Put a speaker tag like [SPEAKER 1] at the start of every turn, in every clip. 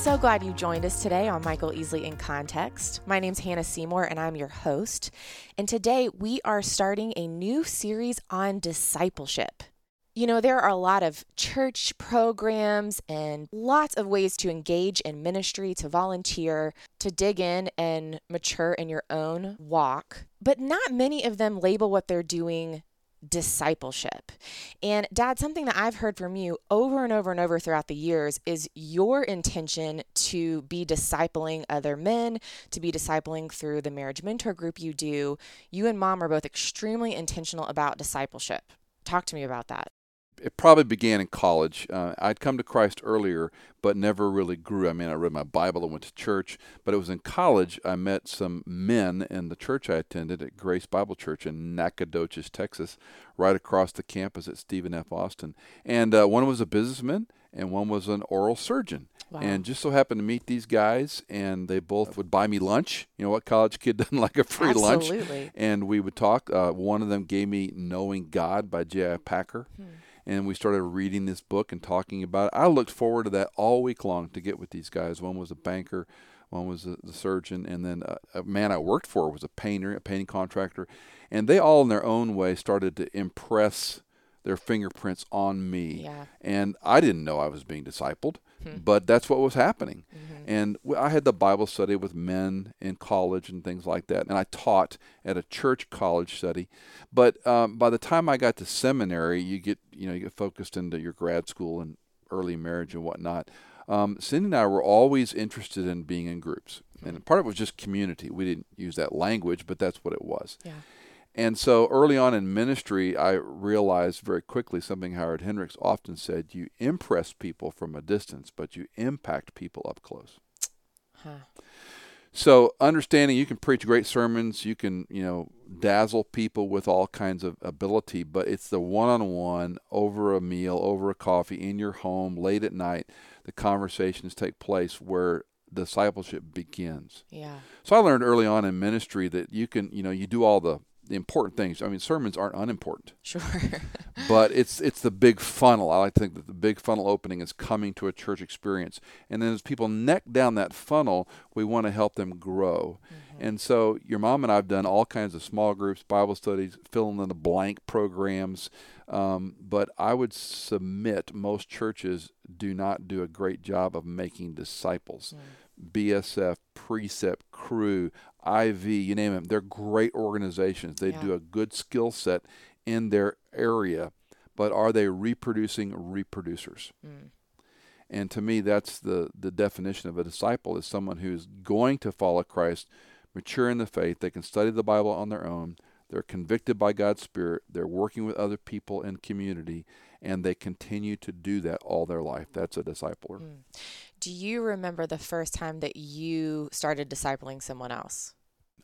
[SPEAKER 1] So glad you joined us today on Michael Easley in Context. My name's Hannah Seymour and I'm your host. And today we are starting a new series on discipleship. You know, there are a lot of church programs and lots of ways to engage in ministry, to volunteer, to dig in and mature in your own walk, but not many of them label what they're doing discipleship. And dad, something that I've heard from you over and over and over throughout the years is your intention to be discipling other men, to be discipling through the marriage mentor group you do. You and mom are both extremely intentional about discipleship. Talk to me about that
[SPEAKER 2] it probably began in college. Uh, I'd come to Christ earlier, but never really grew. I mean, I read my Bible and went to church, but it was in college I met some men in the church I attended at Grace Bible Church in Nacogdoches, Texas, right across the campus at Stephen F. Austin. And uh, one was a businessman, and one was an oral surgeon. Wow. And just so happened to meet these guys, and they both would buy me lunch. You know what college kid doesn't like a free
[SPEAKER 1] Absolutely.
[SPEAKER 2] lunch? And we would talk. Uh, one of them gave me Knowing God by J.I. Packer. Hmm and we started reading this book and talking about it. I looked forward to that all week long to get with these guys. One was a banker, one was a, the surgeon, and then a, a, man I worked for was a painter, a painting contractor, and they all in their own way started to impress their fingerprints on me.
[SPEAKER 1] Yeah.
[SPEAKER 2] And I didn't know I was being discipled. Hmm. But that's what was happening. Mm-hmm. And I had the Bible study with men in college and things like that. And I taught at a church college study. But um, by the time I got to seminary, you get you know you get focused into your grad school and early marriage and whatnot. Um, Cindy and I were always interested in being in groups, hmm. and part of it was just community. We didn't use that language, but that's what it was.
[SPEAKER 1] Yeah.
[SPEAKER 2] And so early on in ministry, I realized very quickly something Howard Hendricks often said you impress people from a distance, but you impact people up close.
[SPEAKER 1] Huh.
[SPEAKER 2] So understanding you can preach great sermons, you can, you know, dazzle people with all kinds of ability, but it's the one-on-one over a meal, over a coffee in your home late at night, the conversations take place where discipleship begins.
[SPEAKER 1] Yeah.
[SPEAKER 2] So I learned early on in ministry that you can, you know, you do all the the important things. I mean, sermons aren't unimportant.
[SPEAKER 1] Sure.
[SPEAKER 2] but it's it's the big funnel. I like to think that the big funnel opening is coming to a church experience, and then as people neck down that funnel, we want to help them grow. Mm-hmm. And so, your mom and I have done all kinds of small groups, Bible studies, filling in the blank programs. Um, but I would submit most churches do not do a great job of making disciples. Mm. BSF, Precept, Cru, IV, you name them. They're great organizations. They yeah. do a good skill set in their area, but are they reproducing reproducers? Mm. And to me, that's the, the definition of a disciple is someone who's going to follow Christ, mature in the faith. They can study the Bible on their own. They're convicted by God's Spirit. They're working with other people in community, and they continue to do that all their life. That's a discipler. Mm.
[SPEAKER 1] Do you remember the first time that you started discipling someone else?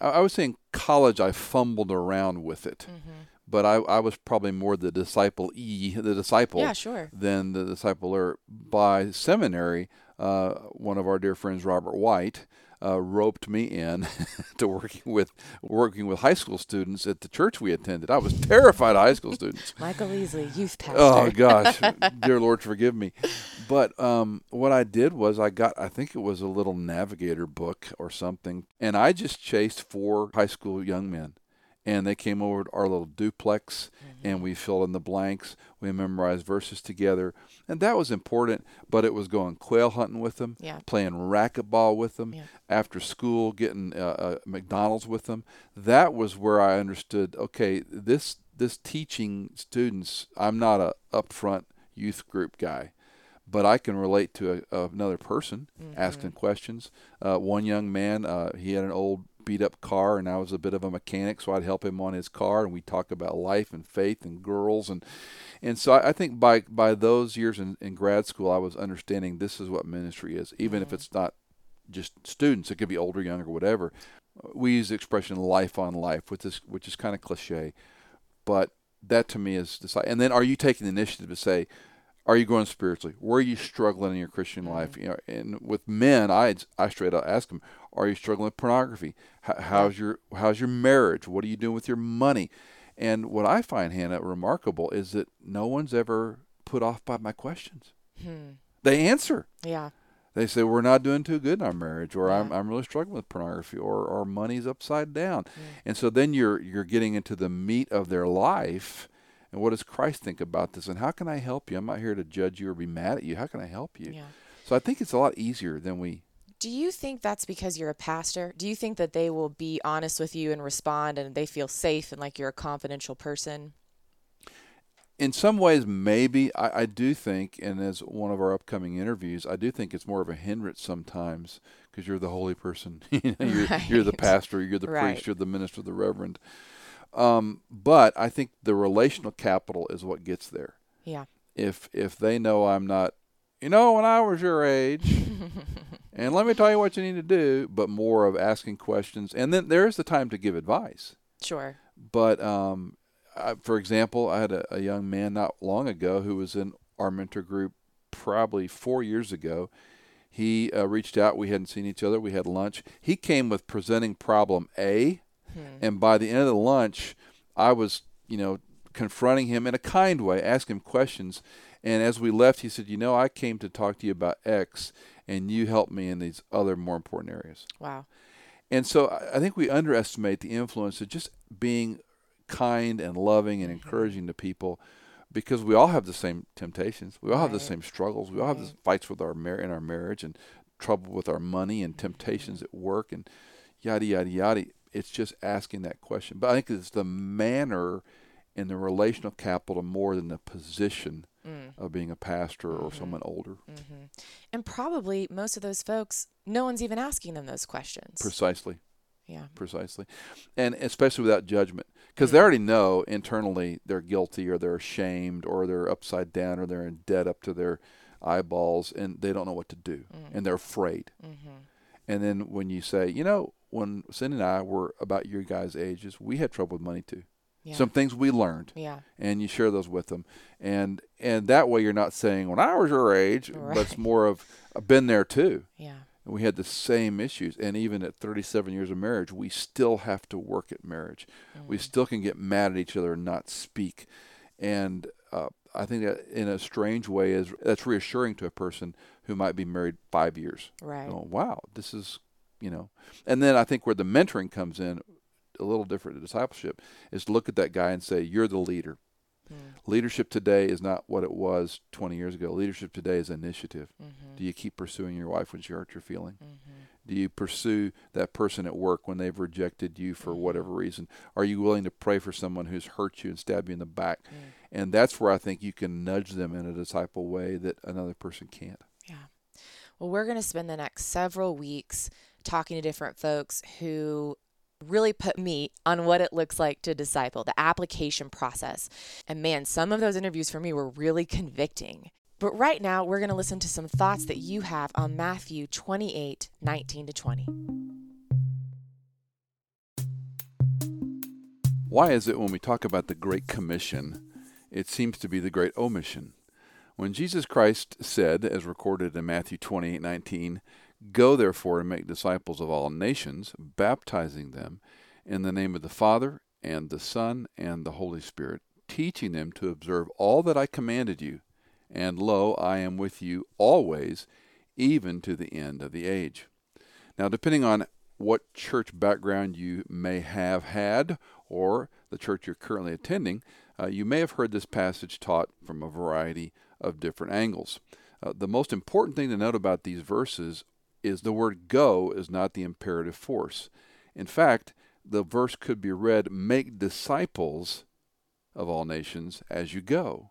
[SPEAKER 2] I, I would say in college I fumbled around with it. Mm-hmm. But I, I was probably more the disciple e, the disciple,
[SPEAKER 1] yeah, sure.
[SPEAKER 2] than the discipler. By seminary, uh, one of our dear friends, Robert White, uh, roped me in to working with working with high school students at the church we attended. I was terrified of high school students.
[SPEAKER 1] Michael Easley, youth pastor.
[SPEAKER 2] Oh gosh, dear Lord, forgive me. But um, what I did was I got I think it was a little navigator book or something, and I just chased four high school young men and they came over to our little duplex mm-hmm. and we filled in the blanks we memorized verses together and that was important but it was going quail hunting with them
[SPEAKER 1] yeah.
[SPEAKER 2] playing racquetball with them
[SPEAKER 1] yeah.
[SPEAKER 2] after school getting uh, uh, mcdonald's with them that was where i understood okay this this teaching students i'm not a upfront youth group guy but I can relate to a, another person mm-hmm. asking questions. Uh, one young man, uh, he had an old beat up car, and I was a bit of a mechanic, so I'd help him on his car, and we talk about life and faith and girls, and and so I, I think by by those years in, in grad school, I was understanding this is what ministry is, even mm-hmm. if it's not just students; it could be older, younger, whatever. We use the expression "life on life," which is which is kind of cliche, but that to me is decide. And then, are you taking the initiative to say? Are you growing spiritually? Where are you struggling in your Christian mm-hmm. life? You know, and with men, I I straight up ask them, are you struggling with pornography? How, how's your how's your marriage? What are you doing with your money? And what I find Hannah remarkable is that no one's ever put off by my questions. Hmm. They answer.
[SPEAKER 1] Yeah.
[SPEAKER 2] They say we're not doing too good in our marriage, or yeah. I'm I'm really struggling with pornography, or our money's upside down. Mm. And so then you're you're getting into the meat of their life and what does Christ think about this? And how can I help you? I'm not here to judge you or be mad at you. How can I help you? Yeah. So I think it's a lot easier than we.
[SPEAKER 1] Do you think that's because you're a pastor? Do you think that they will be honest with you and respond and they feel safe and like you're a confidential person?
[SPEAKER 2] in some ways, maybe I, I, do think, and as one of our upcoming interviews, I do think it's more of a hindrance sometimes because you're the holy person, you're, right. you're, the pastor, you're the right. priest, you're the minister, the reverend. Um, but I think the relational capital is what gets there.
[SPEAKER 1] Yeah.
[SPEAKER 2] If if they know I'm not, you know, when I was your age, and let me tell you what you need to do, but more of asking questions, and then there is the time to give advice.
[SPEAKER 1] Sure.
[SPEAKER 2] But um, I, for example, I had a, a young man not long ago who was in our mentor group probably four years ago. He uh, reached out. We hadn't seen each other. We had lunch. He came with presenting problem A Mm-hmm. And by the end of the lunch, I was, you know, confronting him in a kind way, asking him questions. And as we left, he said, You know, I came to talk to you about X, and you helped me in these other more important areas.
[SPEAKER 1] Wow.
[SPEAKER 2] And so I think we underestimate the influence of just being kind and loving and mm-hmm. encouraging to people because we all have the same temptations. We all right. have the same struggles. We all have the fights with our mar- in our marriage and trouble with our money and temptations mm-hmm. at work and yada yada yada. It's just asking that question. But I think it's the manner and the relational capital more than the position mm. of being a pastor or mm-hmm. someone older. Mm-hmm.
[SPEAKER 1] And probably most of those folks, no one's even asking them those questions.
[SPEAKER 2] Precisely.
[SPEAKER 1] Yeah.
[SPEAKER 2] Precisely. And especially without judgment. Because mm-hmm. they already know internally they're guilty or they're ashamed or they're upside down or they're in debt up to their eyeballs and they don't know what to do mm. and they're afraid. Mm-hmm. And then when you say, you know, when Cindy and I were about your guys' ages, we had trouble with money too. Yeah. Some things we learned.
[SPEAKER 1] Yeah.
[SPEAKER 2] And you share those with them. And and that way you're not saying when I was your age, right. but it's more of I've been there too.
[SPEAKER 1] Yeah.
[SPEAKER 2] And we had the same issues. And even at 37 years of marriage, we still have to work at marriage. Mm. We still can get mad at each other and not speak. And uh, I think that in a strange way is that's reassuring to a person who might be married five years.
[SPEAKER 1] Right.
[SPEAKER 2] Oh, wow, this is you know. And then I think where the mentoring comes in, a little different to discipleship, is to look at that guy and say, "You're the leader." Mm. Leadership today is not what it was 20 years ago. Leadership today is initiative. Mm-hmm. Do you keep pursuing your wife when she hurts your feeling? Mm-hmm. Do you pursue that person at work when they've rejected you for mm-hmm. whatever reason? Are you willing to pray for someone who's hurt you and stabbed you in the back? Mm. And that's where I think you can nudge them in a disciple way that another person can't.
[SPEAKER 1] Well, we're going to spend the next several weeks talking to different folks who really put meat on what it looks like to disciple, the application process. And man, some of those interviews for me were really convicting. But right now, we're going to listen to some thoughts that you have on Matthew 28 19 to 20.
[SPEAKER 2] Why is it when we talk about the Great Commission, it seems to be the Great Omission? When Jesus Christ said, as recorded in Matthew 28 19, Go therefore and make disciples of all nations, baptizing them in the name of the Father, and the Son, and the Holy Spirit, teaching them to observe all that I commanded you. And lo, I am with you always, even to the end of the age. Now, depending on what church background you may have had or the church you're currently attending, uh, you may have heard this passage taught from a variety of different angles. Uh, the most important thing to note about these verses is the word go is not the imperative force. In fact, the verse could be read, make disciples of all nations as you go.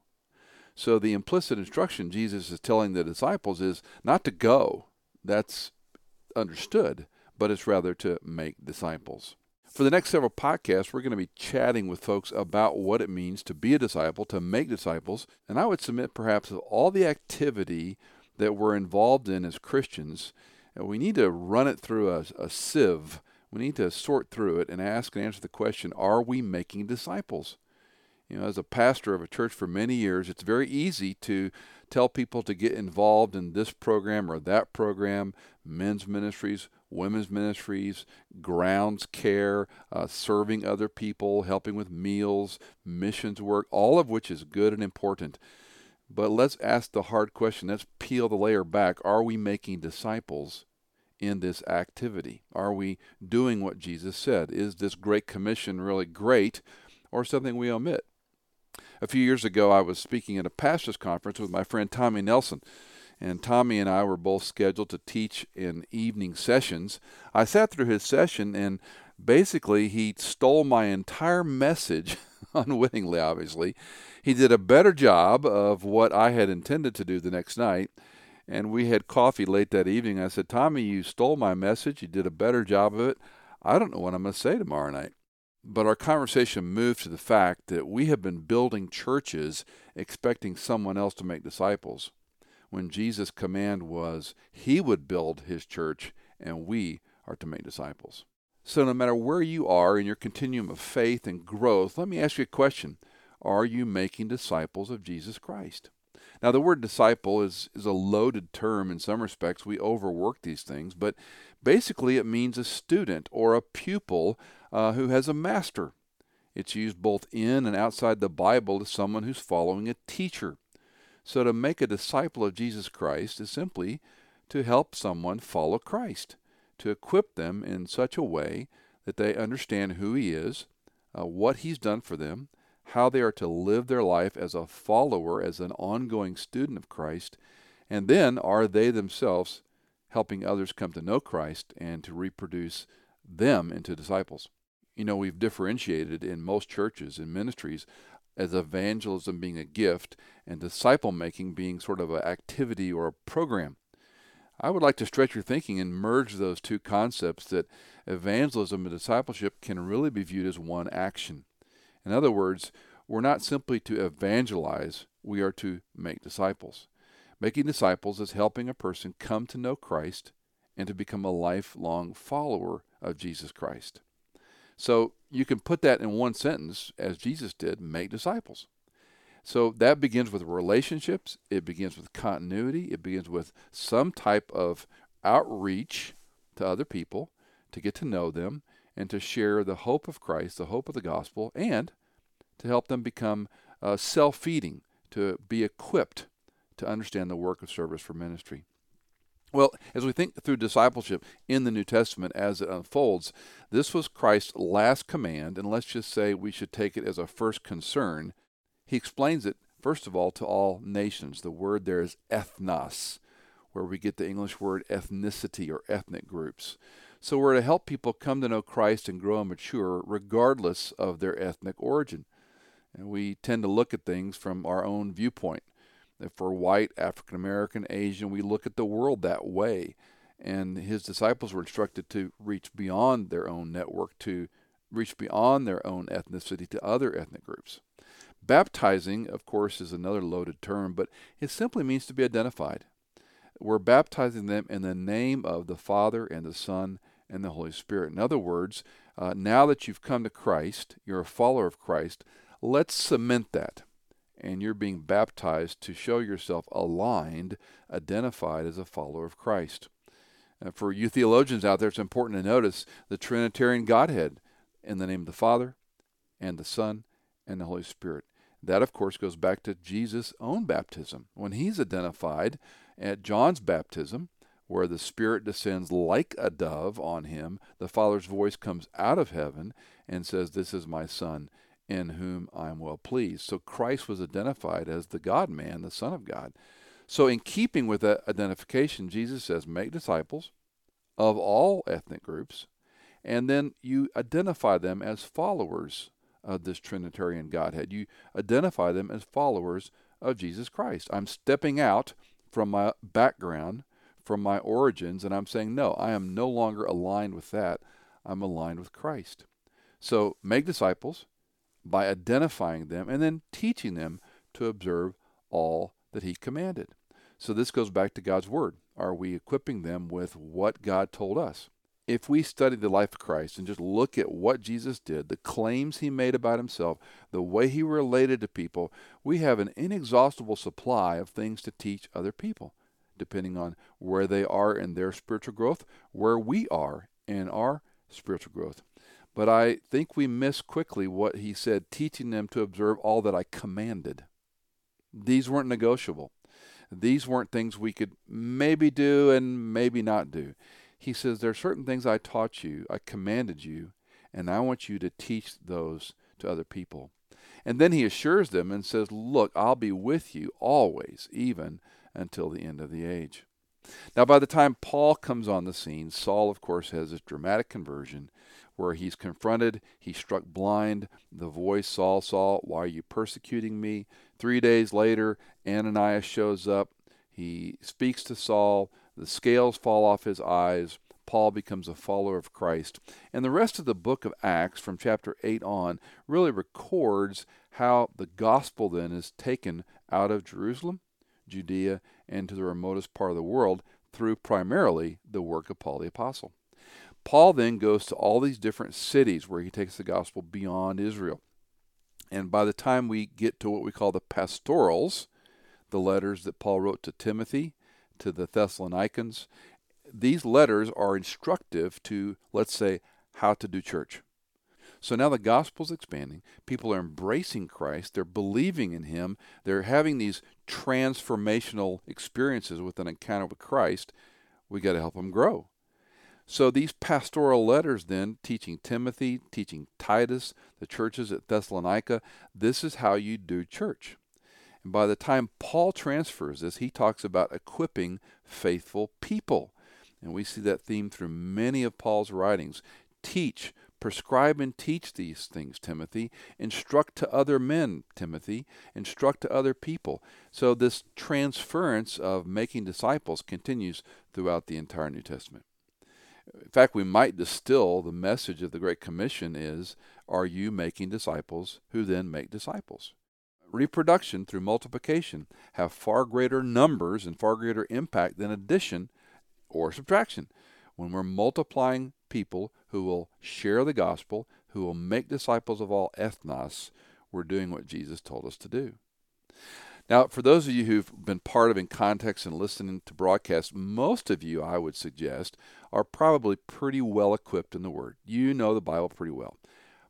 [SPEAKER 2] So the implicit instruction Jesus is telling the disciples is not to go. That's understood, but it's rather to make disciples. For the next several podcasts, we're going to be chatting with folks about what it means to be a disciple, to make disciples, and I would submit perhaps of all the activity that we're involved in as Christians, uh, we need to run it through a, a sieve. We need to sort through it and ask and answer the question Are we making disciples? You know, as a pastor of a church for many years, it's very easy to tell people to get involved in this program or that program, men's ministries, women's ministries, grounds care, uh, serving other people, helping with meals, missions work, all of which is good and important. But let's ask the hard question. Let's peel the layer back. Are we making disciples in this activity? Are we doing what Jesus said? Is this Great Commission really great or something we omit? A few years ago, I was speaking at a pastor's conference with my friend Tommy Nelson, and Tommy and I were both scheduled to teach in evening sessions. I sat through his session, and basically, he stole my entire message, unwittingly, obviously. He did a better job of what I had intended to do the next night. And we had coffee late that evening. I said, Tommy, you stole my message. You did a better job of it. I don't know what I'm going to say tomorrow night. But our conversation moved to the fact that we have been building churches expecting someone else to make disciples, when Jesus' command was he would build his church and we are to make disciples. So, no matter where you are in your continuum of faith and growth, let me ask you a question Are you making disciples of Jesus Christ? Now, the word disciple is, is a loaded term in some respects. We overwork these things, but basically it means a student or a pupil uh, who has a master. It's used both in and outside the Bible as someone who's following a teacher. So to make a disciple of Jesus Christ is simply to help someone follow Christ, to equip them in such a way that they understand who He is, uh, what He's done for them, how they are to live their life as a follower, as an ongoing student of Christ, and then are they themselves helping others come to know Christ and to reproduce them into disciples. You know, we've differentiated in most churches and ministries as evangelism being a gift and disciple making being sort of an activity or a program. I would like to stretch your thinking and merge those two concepts that evangelism and discipleship can really be viewed as one action. In other words, we're not simply to evangelize, we are to make disciples. Making disciples is helping a person come to know Christ and to become a lifelong follower of Jesus Christ. So you can put that in one sentence, as Jesus did make disciples. So that begins with relationships, it begins with continuity, it begins with some type of outreach to other people to get to know them and to share the hope of Christ, the hope of the gospel, and to help them become uh, self feeding, to be equipped to understand the work of service for ministry. Well, as we think through discipleship in the New Testament as it unfolds, this was Christ's last command, and let's just say we should take it as a first concern. He explains it, first of all, to all nations. The word there is ethnos, where we get the English word ethnicity or ethnic groups. So we're to help people come to know Christ and grow and mature regardless of their ethnic origin. And we tend to look at things from our own viewpoint. We're white, African American, Asian, we look at the world that way. And his disciples were instructed to reach beyond their own network, to reach beyond their own ethnicity to other ethnic groups. Baptizing, of course, is another loaded term, but it simply means to be identified. We're baptizing them in the name of the Father and the Son and the Holy Spirit. In other words, uh, now that you've come to Christ, you're a follower of Christ, let's cement that and you're being baptized to show yourself aligned, identified as a follower of Christ. Uh, for you theologians out there, it's important to notice the Trinitarian Godhead in the name of the Father and the Son and the Holy Spirit. That, of course, goes back to Jesus' own baptism. When he's identified at John's baptism, where the Spirit descends like a dove on him, the Father's voice comes out of heaven and says, This is my Son in whom I am well pleased. So Christ was identified as the God man, the Son of God. So, in keeping with that identification, Jesus says, make disciples of all ethnic groups, and then you identify them as followers of this Trinitarian Godhead. You identify them as followers of Jesus Christ. I'm stepping out from my background, from my origins, and I'm saying, no, I am no longer aligned with that. I'm aligned with Christ. So make disciples by identifying them and then teaching them to observe all that He commanded. So this goes back to God's Word. Are we equipping them with what God told us? If we study the life of Christ and just look at what Jesus did, the claims he made about himself, the way he related to people, we have an inexhaustible supply of things to teach other people, depending on where they are in their spiritual growth, where we are in our spiritual growth. But I think we miss quickly what he said, teaching them to observe all that I commanded. These weren't negotiable. These weren't things we could maybe do and maybe not do. He says, There are certain things I taught you, I commanded you, and I want you to teach those to other people. And then he assures them and says, Look, I'll be with you always, even until the end of the age. Now, by the time Paul comes on the scene, Saul, of course, has this dramatic conversion where he's confronted, he's struck blind. The voice, Saul, Saul, why are you persecuting me? Three days later, Ananias shows up. He speaks to Saul. The scales fall off his eyes. Paul becomes a follower of Christ. And the rest of the book of Acts, from chapter 8 on, really records how the gospel then is taken out of Jerusalem, Judea, and to the remotest part of the world through primarily the work of Paul the Apostle. Paul then goes to all these different cities where he takes the gospel beyond Israel. And by the time we get to what we call the pastorals, the letters that Paul wrote to Timothy, to the Thessalonians, these letters are instructive to, let's say, how to do church. So now the gospel's expanding. People are embracing Christ. They're believing in Him. They're having these transformational experiences with an encounter with Christ. We got to help them grow. So these pastoral letters, then, teaching Timothy, teaching Titus, the churches at Thessalonica, this is how you do church. And by the time Paul transfers this, he talks about equipping faithful people. And we see that theme through many of Paul's writings. Teach, prescribe and teach these things, Timothy. Instruct to other men, Timothy. Instruct to other people. So this transference of making disciples continues throughout the entire New Testament. In fact, we might distill the message of the Great Commission is Are you making disciples who then make disciples? Reproduction through multiplication have far greater numbers and far greater impact than addition or subtraction. When we're multiplying people who will share the gospel, who will make disciples of all ethnos, we're doing what Jesus told us to do. Now, for those of you who've been part of In Context and listening to broadcasts, most of you, I would suggest, are probably pretty well equipped in the Word. You know the Bible pretty well.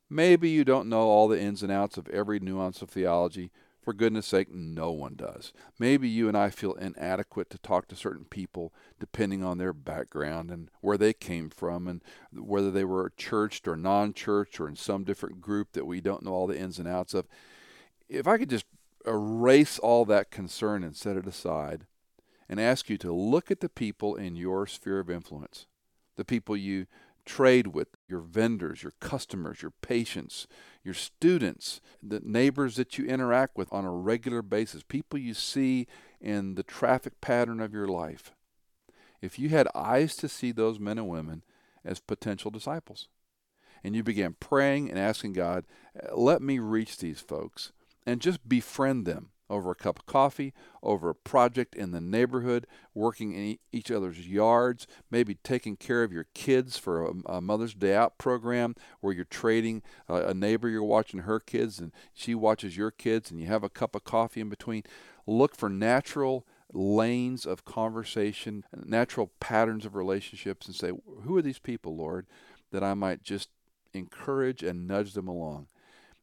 [SPEAKER 2] Maybe you don't know all the ins and outs of every nuance of theology. For goodness sake, no one does. Maybe you and I feel inadequate to talk to certain people depending on their background and where they came from and whether they were churched or non church or in some different group that we don't know all the ins and outs of. If I could just erase all that concern and set it aside and ask you to look at the people in your sphere of influence, the people you trade with, your vendors, your customers, your patients, your students, the neighbors that you interact with on a regular basis, people you see in the traffic pattern of your life. If you had eyes to see those men and women as potential disciples, and you began praying and asking God, let me reach these folks and just befriend them over a cup of coffee, over a project in the neighborhood, working in each other's yards, maybe taking care of your kids for a, Mother's Day Out program where you're trading a, a neighbor, you're watching her kids and she watches your kids, and you have a cup of coffee in between. Look for natural lanes of conversation, natural patterns of relationships, and say, Who are these people, Lord, that I might just encourage and nudge them along?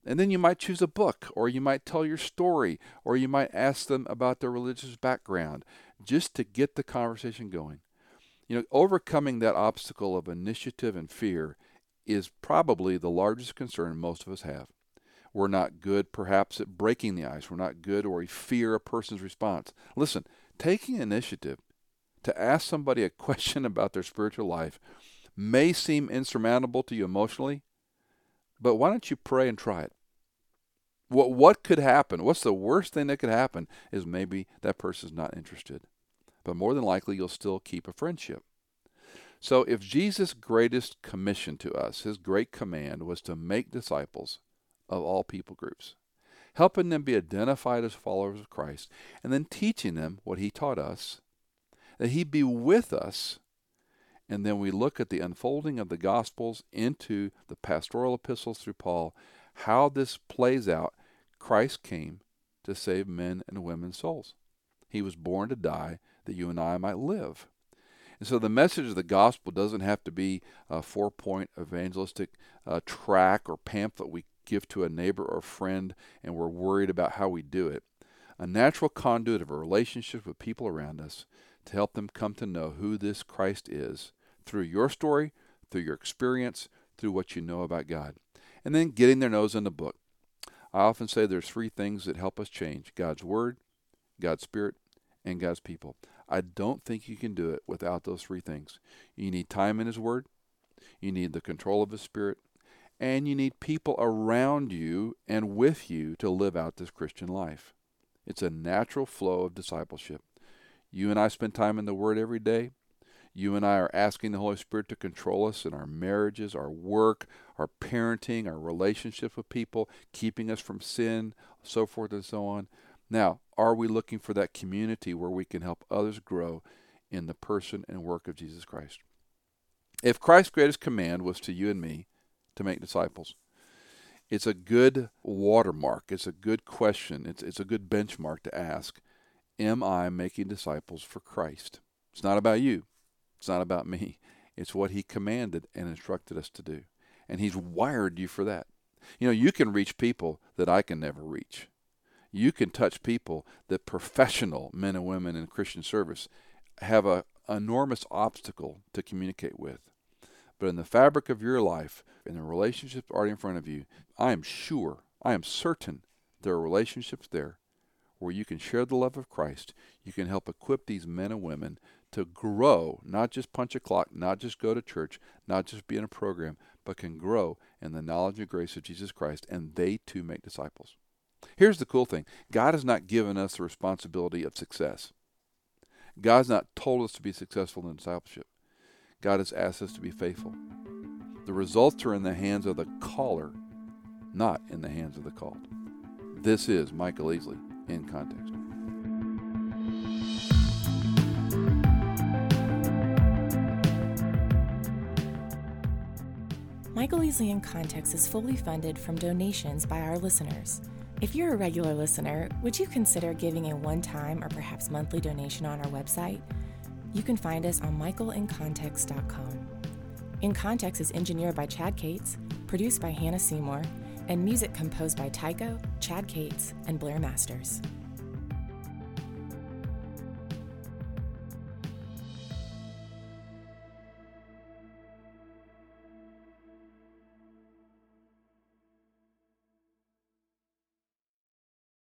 [SPEAKER 2] And then you might choose a book, or you might tell your story, or you might ask them about their religious background, just to get the conversation going. You know, overcoming that obstacle of initiative and fear is probably the largest concern most of us have. We're not good, perhaps, at breaking the ice. We're not good, or we fear a person's response. Listen, taking initiative to ask somebody a question about their spiritual life may seem insurmountable to you emotionally, but why don't you pray and try it? What what could happen? What's the worst thing that could happen is maybe that person's not interested. but more than likely you'll still keep a friendship. So, if Jesus' greatest commission to us, his great command, was to make disciples of all people groups, helping them be identified as followers of Christ, and then teaching them what he taught us, that he be with us, and then we look at the unfolding of the Gospels into the pastoral epistles through Paul, how this plays out. Christ came to save men and women's souls. He was born to die that you and I might live. And so the message of the gospel doesn't have to be a four point evangelistic uh, track or pamphlet we give to a neighbor or friend and we're worried about how we do it. A natural conduit of a relationship with people around us to help them come to know who this Christ is through your story, through your experience, through what you know about God. And then getting their nose in the book. I often say there's three things that help us change God's Word, God's Spirit, and God's people. I don't think you can do it without those three things. You need time in His Word, you need the control of His Spirit, and you need people around you and with you to live out this Christian life. It's a natural flow of discipleship. You and I spend time in the Word every day. You and I are asking the Holy Spirit to control us in our marriages, our work, our parenting, our relationships with people, keeping us from sin, so forth and so on. Now, are we looking for that community where we can help others grow in the person and work of Jesus Christ? If Christ's greatest command was to you and me to make disciples, it's a good watermark. It's a good question. It's, it's a good benchmark to ask Am I making disciples for Christ? It's not about you, it's not about me. It's what He commanded and instructed us to do. And He's wired you for that. You know, you can reach people that I can never reach you can touch people that professional men and women in Christian service have an enormous obstacle to communicate with. But in the fabric of your life, in the relationships already in front of you, I am sure, I am certain there are relationships there where you can share the love of Christ. You can help equip these men and women to grow, not just punch a clock, not just go to church, not just be in a program, but can grow in the knowledge and grace of Jesus Christ, and they too make disciples. Here's the cool thing God has not given us the responsibility of success. God's not told us to be successful in discipleship. God has asked us to be faithful. The results are in the hands of the caller, not in the hands of the called. This is Michael Easley in context.
[SPEAKER 3] Michael Easley in Context is fully funded from donations by our listeners. If you're a regular listener, would you consider giving a one time or perhaps monthly donation on our website? You can find us on michaelincontext.com. In Context is engineered by Chad Cates, produced by Hannah Seymour, and music composed by Tycho, Chad Cates, and Blair Masters.